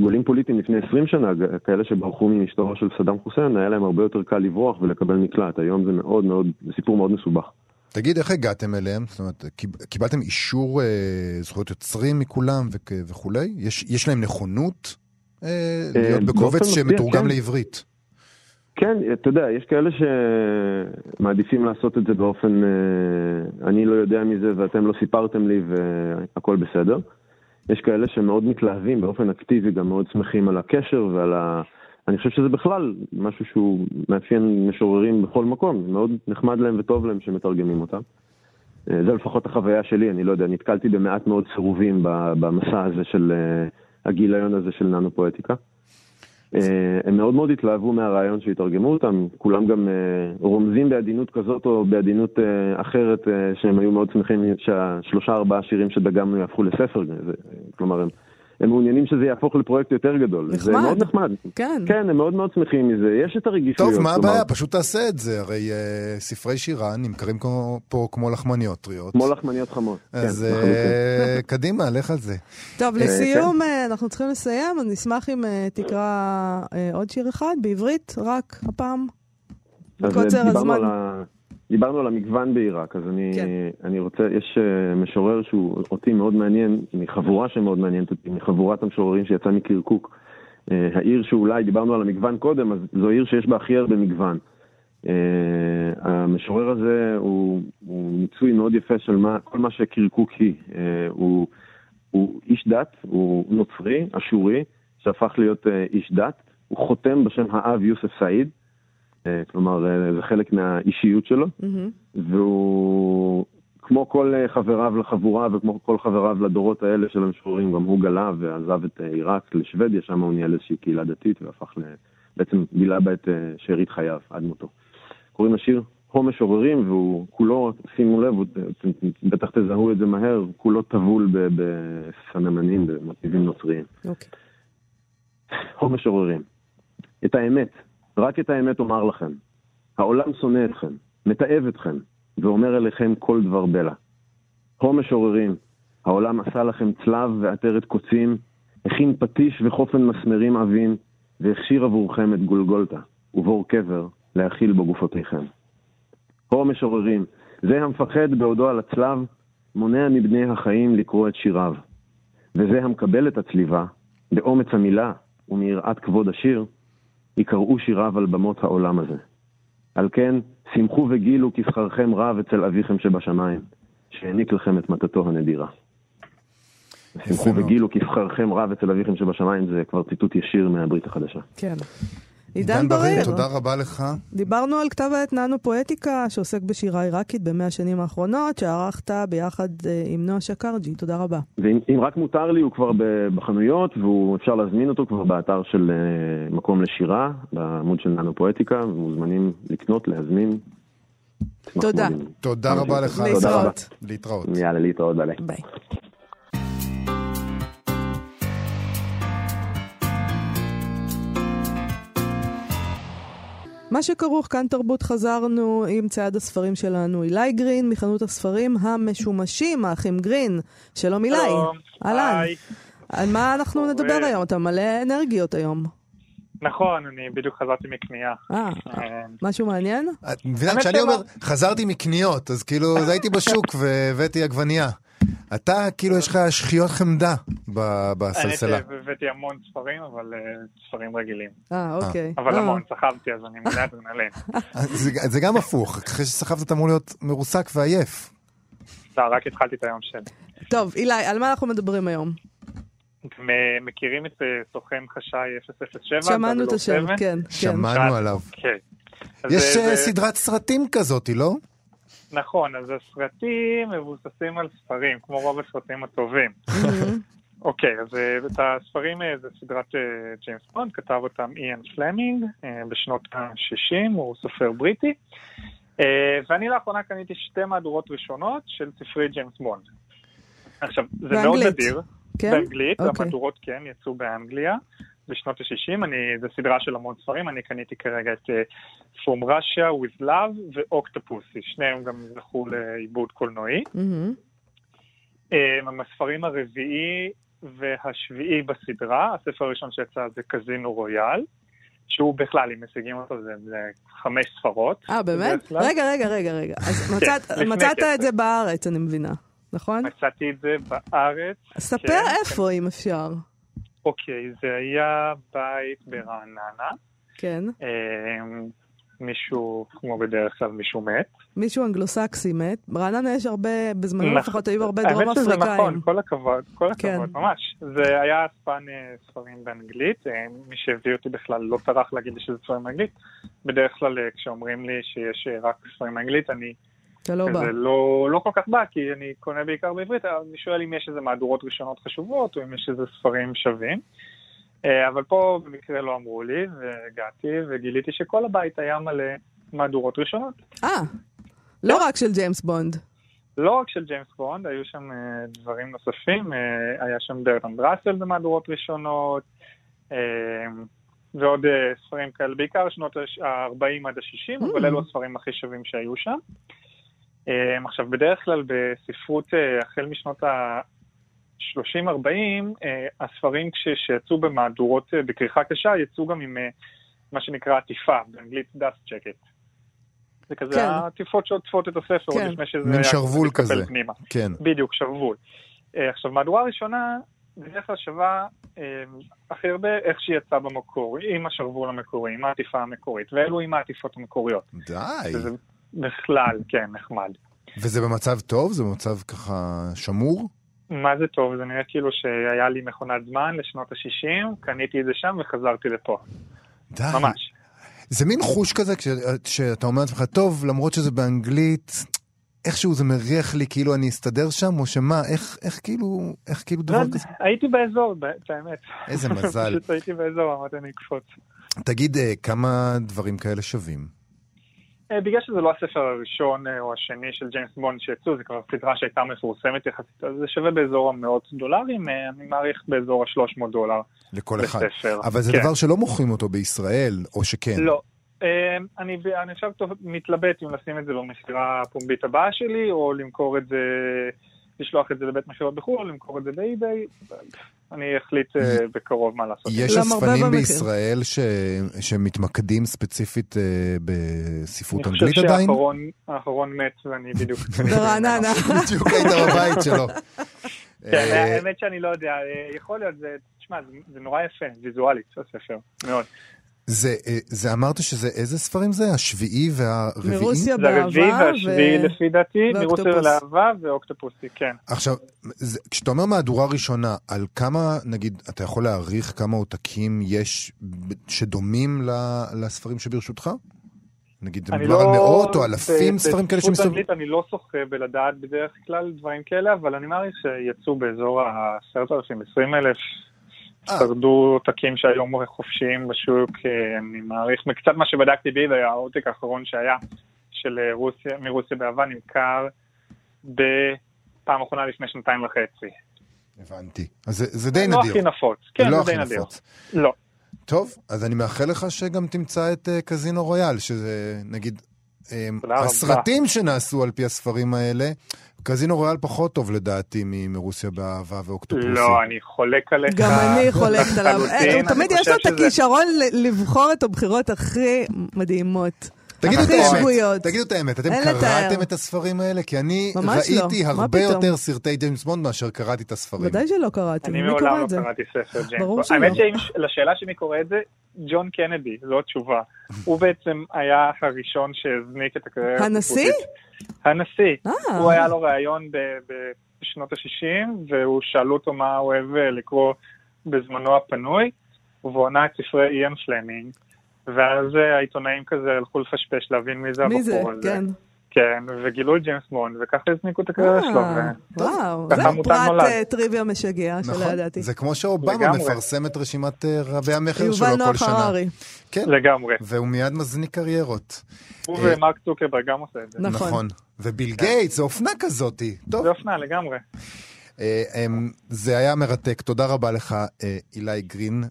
גולים פוליטיים לפני 20 שנה, כאלה שברחו ממשטרו של סדאם חוסיין, היה להם הרבה יותר קל לברוח ולקבל מקלט. היום זה מאוד מאוד, זה סיפור מאוד מסובך. תגיד, איך הגעתם אליהם? זאת אומרת, קיבלתם אישור אה, זכויות יוצרים מכולם וכולי? יש, יש להם נכונות אה, אה להיות בקובץ שמתורגם כן. לעברית? כן, אתה יודע, יש כאלה שמעדיפים לעשות את זה באופן, אה, אני לא יודע מזה ואתם לא סיפרתם לי והכל בסדר. יש כאלה שמאוד מתלהבים באופן אקטיבי, גם מאוד שמחים על הקשר ועל ה... אני חושב שזה בכלל משהו שהוא מאפיין משוררים בכל מקום, מאוד נחמד להם וטוב להם שמתרגמים אותם. אה, זה לפחות החוויה שלי, אני לא יודע, נתקלתי במעט מאוד סירובים במסע הזה של אה, הגיליון הזה של ננו פואטיקה. אה, הם מאוד מאוד התלהבו מהרעיון שהתרגמו אותם, כולם גם אה, רומזים בעדינות כזאת או בעדינות אה, אחרת שהם היו מאוד שמחים שהשלושה ארבעה שירים שדגמנו יהפכו לספר, כלומר הם הם מעוניינים שזה יהפוך לפרויקט יותר גדול. נחמד. זה מאוד נחמד. כן. כן, הם מאוד מאוד שמחים מזה. יש את הרגישויות. טוב, מה הבעיה? פשוט תעשה את זה. הרי uh, ספרי שירה נמכרים כמו, פה כמו לחמניות טריות. כמו לחמניות חמות. אז כן, uh, [laughs] קדימה, לך על זה. טוב, לסיום, כן. אנחנו צריכים לסיים, אז נשמח אם uh, תקרא uh, עוד שיר אחד בעברית, רק הפעם. בקוצר הזמן. על ה... דיברנו על המגוון בעיראק, אז אני, כן. אני רוצה, יש uh, משורר שהוא אותי מאוד מעניין, מחבורה שמאוד מעניינת אותי, מחבורת המשוררים שיצא מקירקוק. Uh, העיר שאולי, דיברנו על המגוון קודם, אז זו עיר שיש בה הכי הרבה מגוון. Uh, המשורר הזה הוא, הוא מיצוי מאוד יפה של מה, כל מה שקירקוק היא. הוא, הוא איש דת, הוא נוצרי, אשורי, שהפך להיות איש דת. הוא חותם בשם האב יוסף סעיד. אה, כלומר, אה, זה חלק מהאישיות שלו, מהמם. והוא, כמו כל אה, חבריו לחבורה וכמו כל חבריו לדורות האלה של המשוררים, גם הוא גלה ועזב את עיראק לשוודיה, שם הוא ניהל איזושהי קהילה דתית והפך ל... בעצם בילה בה את שארית חייו עד מותו. קוראים לשיר הו משוררים, והוא כולו, שימו לב, בטח תזהו את זה מהר, כולו טבול בסממנים, במוטיבים נוצריים. אוקיי. הו משוררים, את האמת, רק את האמת אומר לכם. העולם שונא אתכם, מתעב אתכם, ואומר אליכם כל דבר בלע. הו משוררים, העולם עשה לכם צלב ועטרת קוצים, הכין פטיש וחופן מסמרים עבים, והכשיר עבורכם את גולגולתה, ובור קבר להכיל בו גופותיכם. הו משוררים, זה המפחד בעודו על הצלב, מונע מבני החיים לקרוא את שיריו. וזה המקבל את הצליבה, באומץ המילה ומיראת כבוד השיר, יקראו שיריו על במות העולם הזה. על כן, שמחו וגילו כי שכרכם רב אצל אביכם שבשמיים, שהעניק לכם את מתתו הנדירה. שמחו. וגילו כי שכרכם רב אצל אביכם שבשמיים, זה כבר ציטוט ישיר מהברית החדשה. כן. עידן בריר, תודה רבה לך. דיברנו על כתב העת ננו פואטיקה, שעוסק בשירה עיראקית במאה השנים האחרונות, שערכת ביחד אה, עם נועה שקרג'י. תודה רבה. ואם אם רק מותר לי, הוא כבר בחנויות, ואפשר להזמין אותו כבר באתר של אה, מקום לשירה, בעמוד של ננו פואטיקה, ומוזמנים לקנות, להזמין. תודה. תודה רבה לך. להתראות. להתראות. יאללה, להתראות, ביי. מה שכרוך כאן תרבות חזרנו עם צעד הספרים שלנו, אילי גרין מחנות הספרים המשומשים, האחים גרין. שלום אילי. שלום. אהלן. על מה אנחנו? נדבר היום? אתה מלא אנרגיות היום. נכון, אני בדיוק חזרתי מקנייה. אה, אה, משהו מעניין? את מבינה, כשאני. אומר, חזרתי מקניות, אז כאילו, אז הייתי בשוק והבאתי עגבנייה. אתה, כאילו, יש לך שחיות חמדה ב- בסלסלה. האמת שהבאתי המון ספרים, אבל אה, ספרים רגילים. אה, אוקיי. אבל אה, המון, סחבתי, אז אני מלא אדרנלין. זה זה גם הפוך, אחרי שסחבת אתה אמור להיות מרוסק ועייף. לא, רק התחלתי את היום שלי. טוב, אילי, על מה אנחנו מדברים היום? אתם אה, מכירים את אה, סוכן חשאי 007? שמענו את השם, 007? כן, כן. שמענו עליו. כן. יש אה, סדרת סרטים כזאת, לא? נכון, אז הסרטים מבוססים על ספרים, כמו רוב הסרטים הטובים. מהמם. אוקיי, אז אה, את הספרים אה, זה סדרת אה, ג'יימס בונד, כתב אותם איאן פלמינג בשנות ה-60, הוא סופר בריטי. ואני לאחרונה קניתי שתי מהדורות ראשונות של ספרי ג'יימס בונד. עכשיו, זה מאוד באנגלית, נדיר. כן? באנגלית, אוקיי. המהדורות כן יצאו באנגליה בשנות ה-60, אני, זו סדרה של המון ספרים, אני קניתי כרגע את אה, From Russia with Love ואוקטופוסי, שניהם גם זכו לעיבוד קולנועי. הם הספרים הרביעי והשביעי בסדרה, הספר הראשון שיצא זה קזינו רויאל, שהוא בכלל, אם משיגים אותו, זה, זה חמש ספרות. אה, באמת? בדרך כלל. רגע, רגע, רגע, רגע. אז כן, מצאת- לפני מצאת. את זה בארץ, אני מבינה, נכון? מצאתי את זה בארץ. ספר כן, איפה, אם אפשר. אוקיי, זה היה בית ברעננה. כן. אמ, מישהו, כמו בדרך כלל, מישהו מת. מישהו אנגלוסקסי מת. ברעננה יש הרבה, בזמנו נכון. לפחות היו הרבה דרום האמת שזה אפריקאים. נכון, כל הכבוד, כל כן. הכבוד, ממש. זה היה אספן אה, ספרים באנגלית, אה, מי שהביא אותי בכלל לא טרח להגיד לי שזה ספרים באנגלית. בדרך כלל אה, כשאומרים לי שיש רק ספרים באנגלית, אני אתה לא בא. כזה לא, לא כל כך בא, כי אני קונה בעיקר בעברית, אבל אני שואל אם יש איזה מהדורות ראשונות חשובות, או אם יש איזה ספרים שווים. אה, אבל פה במקרה לא אמרו לי, והגעתי וגיליתי שכל הבית היה מלא מהדורות ראשונות. אה, לא רק של ג'יימס בונד. לא רק של ג'יימס בונד, היו שם אה, דברים נוספים, אה, היה שם ברטנד ראסל במהדורות ראשונות, ועוד ספרים כאלה, בעיקר שנות ה-40 עד ה-60, אבל Mm. אלו הספרים הכי שווים שהיו שם. אה, עכשיו, בדרך כלל בספרות, אה, החל משנות ה-30-40, אה, הספרים כש- שיצאו במהדורות אה, בכריכה קשה, יצאו גם עם מה שנקרא עטיפה, באנגלית dust jacket. זה כזה כן. העטיפות שעוטפות את הספר, עוד כן. לפני שזה מין שרוול כזה. פנימה. כן. בדיוק, שרוול. עכשיו, מהדורה ראשונה, בדרך כלל שווה אה, הכי הרבה איך שהיא יצאה במקור, עם השרוול המקורי, עם העטיפה המקורית, ואלו עם העטיפות המקוריות. די. בכלל, כן, נחמד. וזה במצב טוב? זה במצב ככה שמור? מה זה טוב, זה נראה כאילו שהיה לי מכונת זמן לשנות ה-60, קניתי את זה שם וחזרתי לפה. די. ממש. זה מין חוש כזה כשאתה אומר לעצמך, טוב, למרות שזה באנגלית, איכשהו זה מריח לי כאילו אני אסתדר שם, או שמה, איך, איך כאילו, איך כאילו דבר כזה? הייתי באזור, באמת. איזה [laughs] מזל. פשוט הייתי באזור, אמרתי אני אקפוץ. תגיד, אה, כמה דברים כאלה שווים? אה, בגלל שזה לא הספר הראשון אה, או השני של ג'יימס בונד שיצאו, זה כבר סדרה שהייתה מפורסמת יחסית, אז זה שווה באזור המאות דולרים, אני מעריך באזור ה-300 דולר. לכל אחד. אבל זה כן. דבר שלא מוכרים אותו בישראל, או שכן? לא, אני, אני עכשיו מתלבט אם לשים את זה במכירה הפומבית הבאה שלי, או למכור את זה, לשלוח את זה לבית מכירות בחו"ל, או למכור את זה באי-ביי. אני אחליט אה, בקרוב מה לעשות. יש אספנים בישראל ש... שמתמקדים ספציפית uh, בספרות אנגלית עדיין? אני חושב שהאחרון מת ואני בדיוק... [laughs] ברעננה. בדיוק היית בבית שלו. כן, אה, האמת שאני לא יודע, יכול להיות, תשמע, זה נורא יפה, ויזואלית, הספר, מאוד. זה, אה, זה אמרת שזה, איזה ספרים זה? השביעי והרביעי? מרוסיה באהבה. זה הרביעי והשביעי ו... לפי דעתי, מרוסיה לאהבה ואוקטופוסי, כן. עכשיו, זה, כשאתה אומר מהדורה ראשונה, על כמה, נגיד, אתה יכול להעריך כמה עותקים יש שדומים לספרים שברשותך? נגיד, מדובר לא, על מאות או אלפים ספרים כאלה שמסתובבים? אני לא שוחה בלדעת בדרך כלל דברים כאלה, אבל אני מעריך שיצאו באזור ה-10,000, 20,000. אה. שרדו עותקים שהיום חופשיים בשוק, אה, אני מעריך, מקצת מה שבדקתי בי, והעותק האחרון שהיה של אה, רוסיה, מרוסיה בעבר נמכר בפעם האחרונה לפני שנתיים וחצי. הבנתי. אז זה, זה די לא נדיר. לא הכי נפוץ. כן, לא זה די נדיר. לא. טוב, אז אני מאחל לך שגם תמצא את uh, קזינו רויאל, שזה נגיד הסרטים שנעשו על פי הספרים האלה, קזינו רויאל פחות טוב לדעתי מרוסיה באהבה ואוקטופוסי. לא, אני חולק עליך. גם אני [laughs] חולקת עליו. הוא תמיד יש לו את הכישרון לבחור את הבחירות הכי מדהימות. תגידו את האמת, תגידו את האמת, אתם קראתם את הספרים האלה? כי אני ראיתי לא. הרבה יותר סרטי ג'יימס בונד מאשר קראתי את הספרים. ודאי שלא קראתי, אני מעולם לא קראתי ספר ג'יימס בונד. האמת שלשאלה שמי קורא את זה, ג'ון קנדי, זו התשובה. [laughs] הוא בעצם היה הראשון שהזניק את הקריירה. הנשיא? הנשיא. אה. הוא היה לו ראיון בשנות ה-60, והוא שאלו אותו מה הוא אוהב לקרוא בזמנו הפנוי, והוא ענה את ספרי איאן פלמינג. ואז העיתונאים כזה הלכו לפשפש להבין מי זה הבחור הזה. כן. כן, וגילו את ג'יימס בונד, וככה הזניקו את הקריירה שלו. אה, וואו, זה פרט אה, טריוויה משגע שלא נכון. ידעתי. זה כמו שאובמה מפרסם את רשימת אה, רבי המכר שלו כל שנה. יובל נוח הררי. כן, לגמרי. והוא מיד מזניק קריירות. הוא ומרק צוקרברג גם עושה את זה. נכון. נכון. וביל גייטס, זה אופנה כזאתי. זה אופנה לגמרי. אמ, זה היה מרתק, תודה רבה לך, אילי גרין,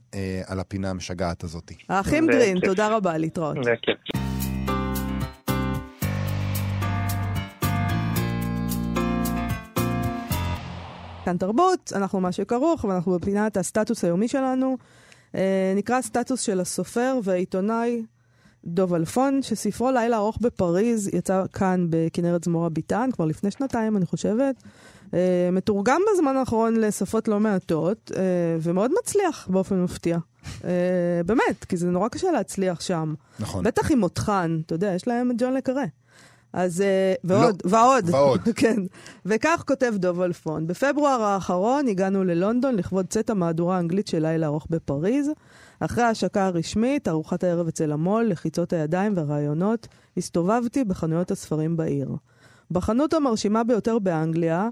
על הפינה המשגעת הזאת. האחים גרין, תודה רבה, להתראות. כאן תרבות, אנחנו מה שכרוך, ואנחנו בפינת הסטטוס היומי שלנו. אה, נקרא סטטוס של הסופר והעיתונאי דוב אלפון, שספרו לילה ארוך בפריז יצא כאן בכנרת זמורה ביטן, כבר לפני שנתיים, אני חושבת. אה, מתורגם בזמן האחרון לשפות לא מעטות, אה, ומאוד מצליח באופן מפתיע. אה, באמת, כי זה נורא קשה להצליח שם. נכון. בטח עם מותחן, אתה יודע, יש להם את ג'ון לקרה. אז, ועוד, לא, ועוד. ועוד. [laughs] כן. וכך כותב דוב אלפון, בפברואר האחרון הגענו ללונדון לכבוד צאת המהדורה האנגלית של לילה ארוך בפריז. אחרי ההשקה הרשמית, ארוחת הערב אצל המו"ל, לחיצות הידיים והרעיונות, הסתובבתי בחנויות הספרים בעיר. בחנות המרשימה ביותר באנגליה,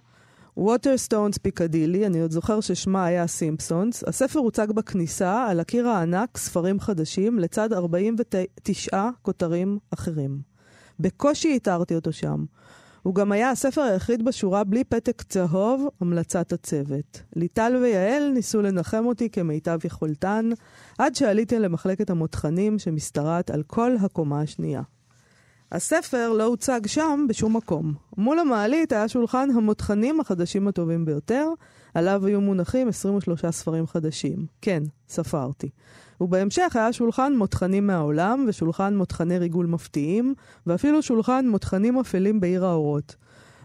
ווטרסטונס פיקדילי, אני עוד זוכר ששמה היה סימפסונס, הספר הוצג בכניסה על הקיר הענק ספרים חדשים לצד 49 כותרים אחרים. בקושי איתרתי אותו שם. הוא גם היה הספר היחיד בשורה בלי פתק צהוב, המלצת הצוות. ליטל ויעל ניסו לנחם אותי כמיטב יכולתן, עד שעליתי למחלקת המותחנים שמשתרעת על כל הקומה השנייה. הספר לא הוצג שם בשום מקום. מול המעלית היה שולחן המותחנים החדשים הטובים ביותר, עליו היו מונחים 23 ספרים חדשים. כן, ספרתי. ובהמשך היה שולחן מותחנים מהעולם, ושולחן מותחני ריגול מפתיעים, ואפילו שולחן מותחנים אפלים בעיר האורות.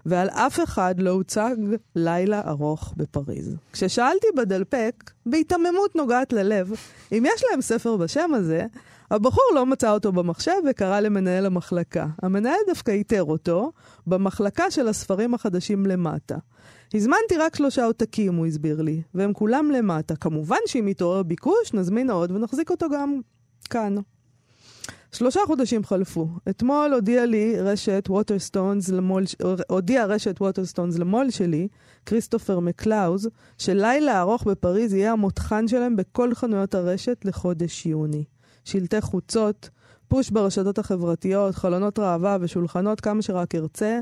ועל אף אחד לא הוצג לילה ארוך בפריז. כששאלתי בדלפק, בהיתממות נוגעת ללב, אם יש להם ספר בשם הזה, הבחור לא מצא אותו במחשב וקרא למנהל המחלקה. המנהל דווקא איתר אותו במחלקה של הספרים החדשים למטה. הזמנתי רק שלושה עותקים, הוא הסביר לי, והם כולם למטה. כמובן שאם יתעורר ביקוש, נזמין עוד ונחזיק אותו גם כאן. שלושה חודשים חלפו. אתמול הודיעה לי רשת ווטרסטונס למו"ל, הודיעה רשת ווטרסטונס למו"ל שלי, כריסטופר מקלאוז, שלילה ארוך בפריז יהיה המותחן שלהם בכל חנויות הרשת לחודש יוני. שלטי חוצות, פוש ברשתות החברתיות, חלונות ראווה ושולחנות כמה שרק ארצה.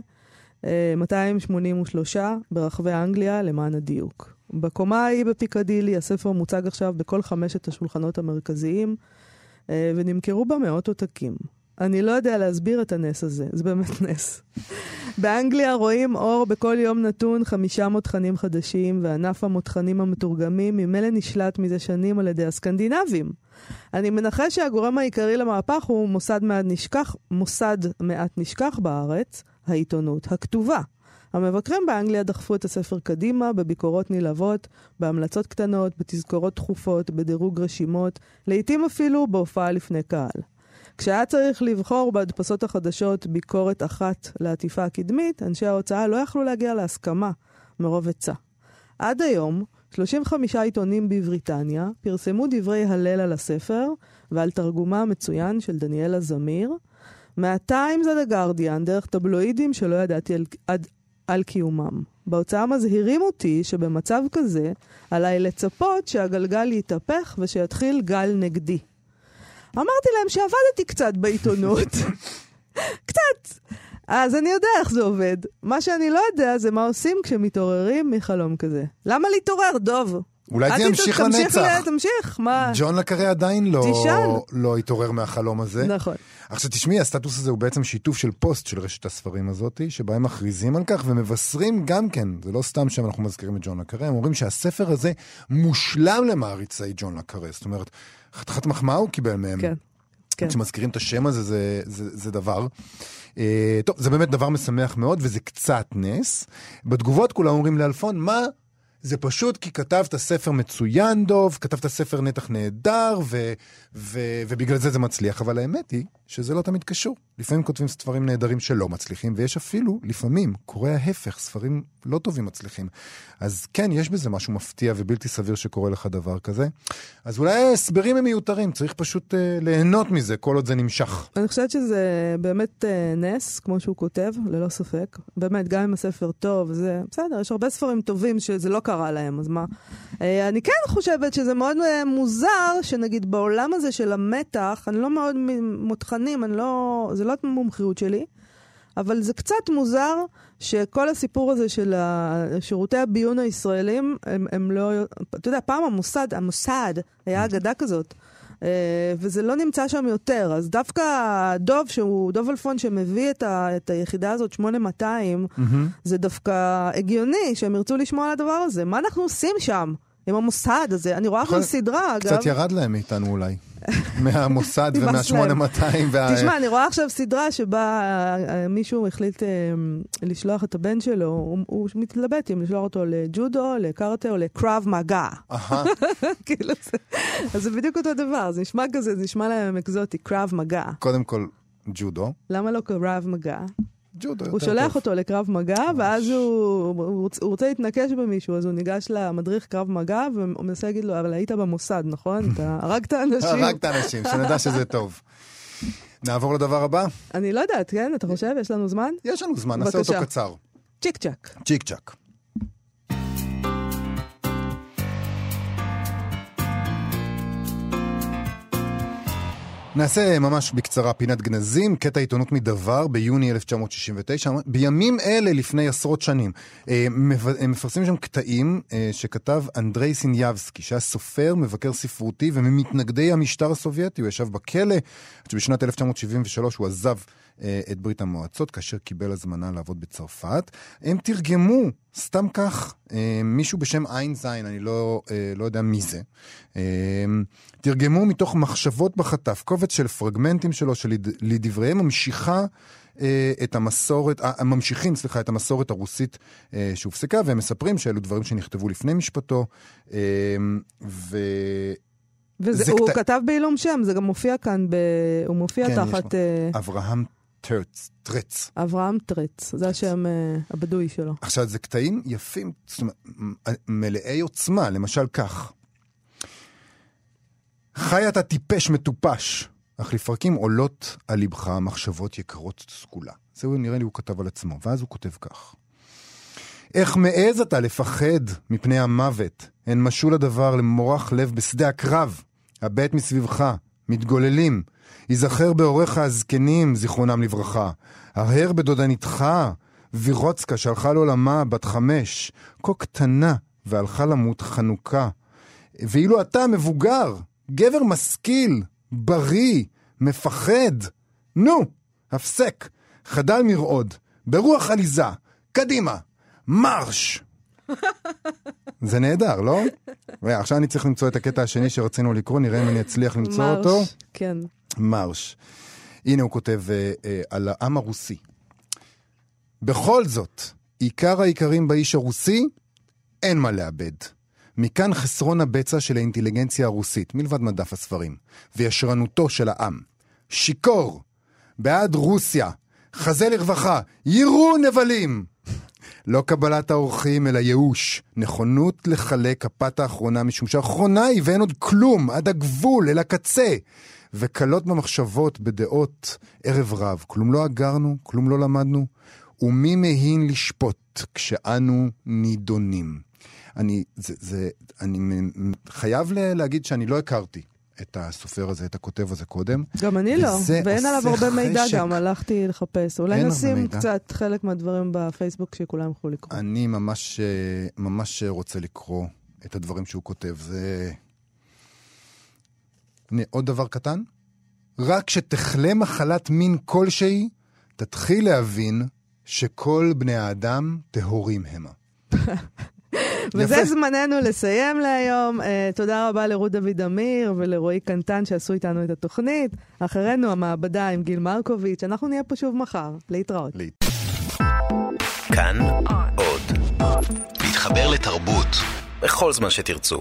283 אה, ברחבי אנגליה, למען הדיוק. בקומה ההיא בפיקדילי, הספר מוצג עכשיו בכל חמשת השולחנות המרכזיים, אה, ונמכרו בה מאות עותקים. אני לא יודע להסביר את הנס הזה, זה באמת [laughs] נס. באנגליה רואים אור בכל יום נתון חמישה מותחנים חדשים, וענף המותחנים המתורגמים ממילא נשלט מזה שנים על ידי הסקנדינבים. אני מנחש שהגורם העיקרי למהפך הוא מוסד מעט נשכח, מוסד מעט נשכח בארץ, העיתונות הכתובה. המבקרים באנגליה דחפו את הספר קדימה בביקורות נלהבות, בהמלצות קטנות, בתזכורות תכופות, בדירוג רשימות, לעתים אפילו בהופעה לפני קהל. כשהיה צריך לבחור בהדפסות החדשות ביקורת אחת לעטיפה הקדמית, אנשי ההוצאה לא יכלו להגיע להסכמה מרוב היצע. עד היום, 35 עיתונים בבריטניה פרסמו דברי הלל על הספר ועל תרגומה המצוין של דניאלה זמיר, מהטיימס עד הגרדיאן, דרך טבלואידים שלא ידעתי על, על, על קיומם. בהוצאה מזהירים אותי שבמצב כזה, עליי לצפות שהגלגל יתהפך ושיתחיל גל נגדי. אמרתי להם שעבדתי קצת בעיתונות. [laughs] קצת. אז אני יודע איך זה עובד. מה שאני לא יודע זה מה עושים כשמתעוררים מחלום כזה. למה להתעורר, דוב? אולי זה ימשיך לנצח. תמשיך, מה? ג'ון לקרי עדיין לא, לא התעורר מהחלום הזה. נכון. עכשיו תשמעי, הסטטוס הזה הוא בעצם שיתוף של פוסט של רשת הספרים הזאת, שבה הם מכריזים על כך ומבשרים גם כן, זה לא סתם שאנחנו מזכירים את ג'ון לקרי, הם אומרים שהספר הזה מושלם למעריצי ג'ון לקרי. זאת אומרת, חתיכת מחמאה הוא קיבל מהם. כן. כן. כשמזכירים את השם הזה זה, זה, זה דבר. Uh, טוב, זה באמת דבר משמח מאוד, וזה קצת נס. בתגובות כולם אומרים לאלפון, מה זה פשוט כי כתבת ספר מצוין, דוב, כתבת ספר נתח נהדר, ו, ו, ובגלל זה זה מצליח. אבל האמת היא שזה לא תמיד קשור. לפעמים כותבים ספרים נהדרים שלא מצליחים, ויש אפילו, לפעמים, קורה ההפך, ספרים לא טובים מצליחים. אז כן, יש בזה משהו מפתיע ובלתי סביר שקורה לך דבר כזה. אז אולי ההסברים הם מיותרים, צריך פשוט אה, ליהנות מזה כל עוד זה נמשך. אני חושבת שזה באמת אה, נס, כמו שהוא כותב, ללא ספק. באמת, גם אם הספר טוב, זה בסדר, יש הרבה ספרים טובים שזה לא קרה להם, אז מה? אה, אני כן חושבת שזה מאוד אה, מוזר, שנגיד בעולם הזה של המתח, אני לא מאוד אני לא, זה לא המומחיות שלי, אבל זה קצת מוזר שכל הסיפור הזה של שירותי הביון הישראלים, הם, הם לא... אתה יודע, פעם המוסד, המוסד, היה אגדה כזאת. Uh, וזה לא נמצא שם יותר. אז דווקא דוב, שהוא דוב אלפון שמביא את, ה, את היחידה הזאת, 8200, mm-hmm. זה דווקא הגיוני שהם ירצו לשמוע על הדבר הזה. מה אנחנו עושים שם עם המוסד הזה? אני רואה עכשיו סדרה, אגב. קצת ירד להם מאיתנו אולי. [laughs] מהמוסד ומה-8200. וה... תשמע, אני רואה עכשיו סדרה שבה אה, מישהו החליט אה, לשלוח את הבן שלו, הוא, הוא מתלבט אם לשלוח אותו לג'ודו, לקארטה או לקרב מגע. [laughs] כאילו זה, אז זה בדיוק אותו דבר, זה נשמע כזה, זה נשמע להם אקזוטי, קרב מגע. קודם כל, ג'ודו. למה לא קרב מגע? ג'ודו יותר הוא שולח אותו לקרב מגע, ואז הוא, הוא, הוא רוצה להתנקש במישהו, אז הוא ניגש למדריך קרב מגע, והוא מנסה להגיד לו, אבל היית במוסד, נכון? אתה [laughs] הרגת אנשים. הרגת אנשים, שנדע שזה טוב. נעבור לדבר הבא? אני לא יודעת, כן? אתה חושב? יש לנו זמן? יש לנו זמן, נעשה אותו קצר. צ'יק צ'אק. צ'יק צ'אק. נעשה ממש בקצרה פינת גנזים, קטע עיתונות מדבר ביוני 1969, בימים אלה לפני עשרות שנים. אה, הם מפרסמים שם קטעים אה, שכתב אנדרי סיניאבסקי, שהיה סופר, מבקר ספרותי וממתנגדי המשטר הסובייטי, הוא ישב בכלא, עד שבשנת 1973 הוא עזב אה, את ברית המועצות, כאשר קיבל הזמנה לעבוד בצרפת. הם תרגמו, סתם כך, אה, מישהו בשם עין זין, אני לא, אה, לא יודע מי זה. תרגמו מתוך מחשבות בחטף, קובץ של פרגמנטים שלו, שלדבריהם ממשיכה את המסורת, ממשיכים, סליחה, את המסורת הרוסית שהופסקה, והם מספרים שאלו דברים שנכתבו לפני משפטו, ו... והוא קט... כתב בעילום שם, זה גם מופיע כאן, ב... הוא מופיע כן, תחת... אברהם טרץ, טרץ. אברהם טרץ, זה השם uh, הבדוי שלו. עכשיו, זה קטעים יפים, מלאי עוצמה, למשל כך. חי אתה טיפש מטופש, אך לפרקים עולות על ליבך מחשבות יקרות סגולה. זהו נראה לי הוא כתב על עצמו, ואז הוא כותב כך: איך מעז אתה לפחד מפני המוות? הן משול הדבר למורח לב בשדה הקרב. הבט מסביבך, מתגוללים. ייזכר בהוריך הזקנים, זיכרונם לברכה. הרהר בדודניתך, וירוצקה, שהלכה לעולמה בת חמש, כה קטנה, והלכה למות חנוכה. ואילו אתה מבוגר, גבר משכיל, בריא, מפחד. נו, הפסק, חדל מרעוד, ברוח עליזה, קדימה, מרש! [laughs] זה נהדר, לא? ועכשיו אני צריך למצוא את הקטע השני שרצינו לקרוא, נראה אם אני אצליח למצוא מרש, אותו. כן. מרש. הנה הוא כותב uh, uh, על העם הרוסי. בכל זאת, עיקר העיקרים באיש הרוסי, אין מה לאבד. מכאן חסרון הבצע של האינטליגנציה הרוסית, מלבד מדף הספרים, וישרנותו של העם. שיכור, בעד רוסיה, חזה לרווחה, יירו נבלים! לא קבלת האורחים, אלא ייאוש. נכונות לחלק כפת האחרונה, משום שהאחרונה היא ואין עוד כלום, עד הגבול, אל הקצה. וקלות במחשבות, בדעות, ערב רב. כלום לא אגרנו, כלום לא למדנו. ומי מהין לשפוט כשאנו נידונים. אני, זה, זה, אני חייב להגיד שאני לא הכרתי את הסופר הזה, את הכותב הזה קודם. גם אני לא, ואין עליו הרבה מידע חשק. גם, הלכתי לחפש. אולי נשים מידע. קצת חלק מהדברים בפייסבוק שכולם יוכלו לקרוא. אני ממש, אה, ממש רוצה לקרוא את הדברים שהוא כותב. זה... הנה, עוד דבר קטן. רק כשתחלה מחלת מין כלשהי, תתחיל להבין שכל בני האדם טהורים המה. [laughs] וזה יפה. זמננו לסיים להיום. Uh, תודה רבה לרות דוד אמיר ולרועי קנטן שעשו איתנו את התוכנית. אחרינו המעבדה עם גיל מרקוביץ'. אנחנו נהיה פה שוב מחר. להתראות. להת- כאן עוד. להתחבר לתרבות בכל זמן שתרצו.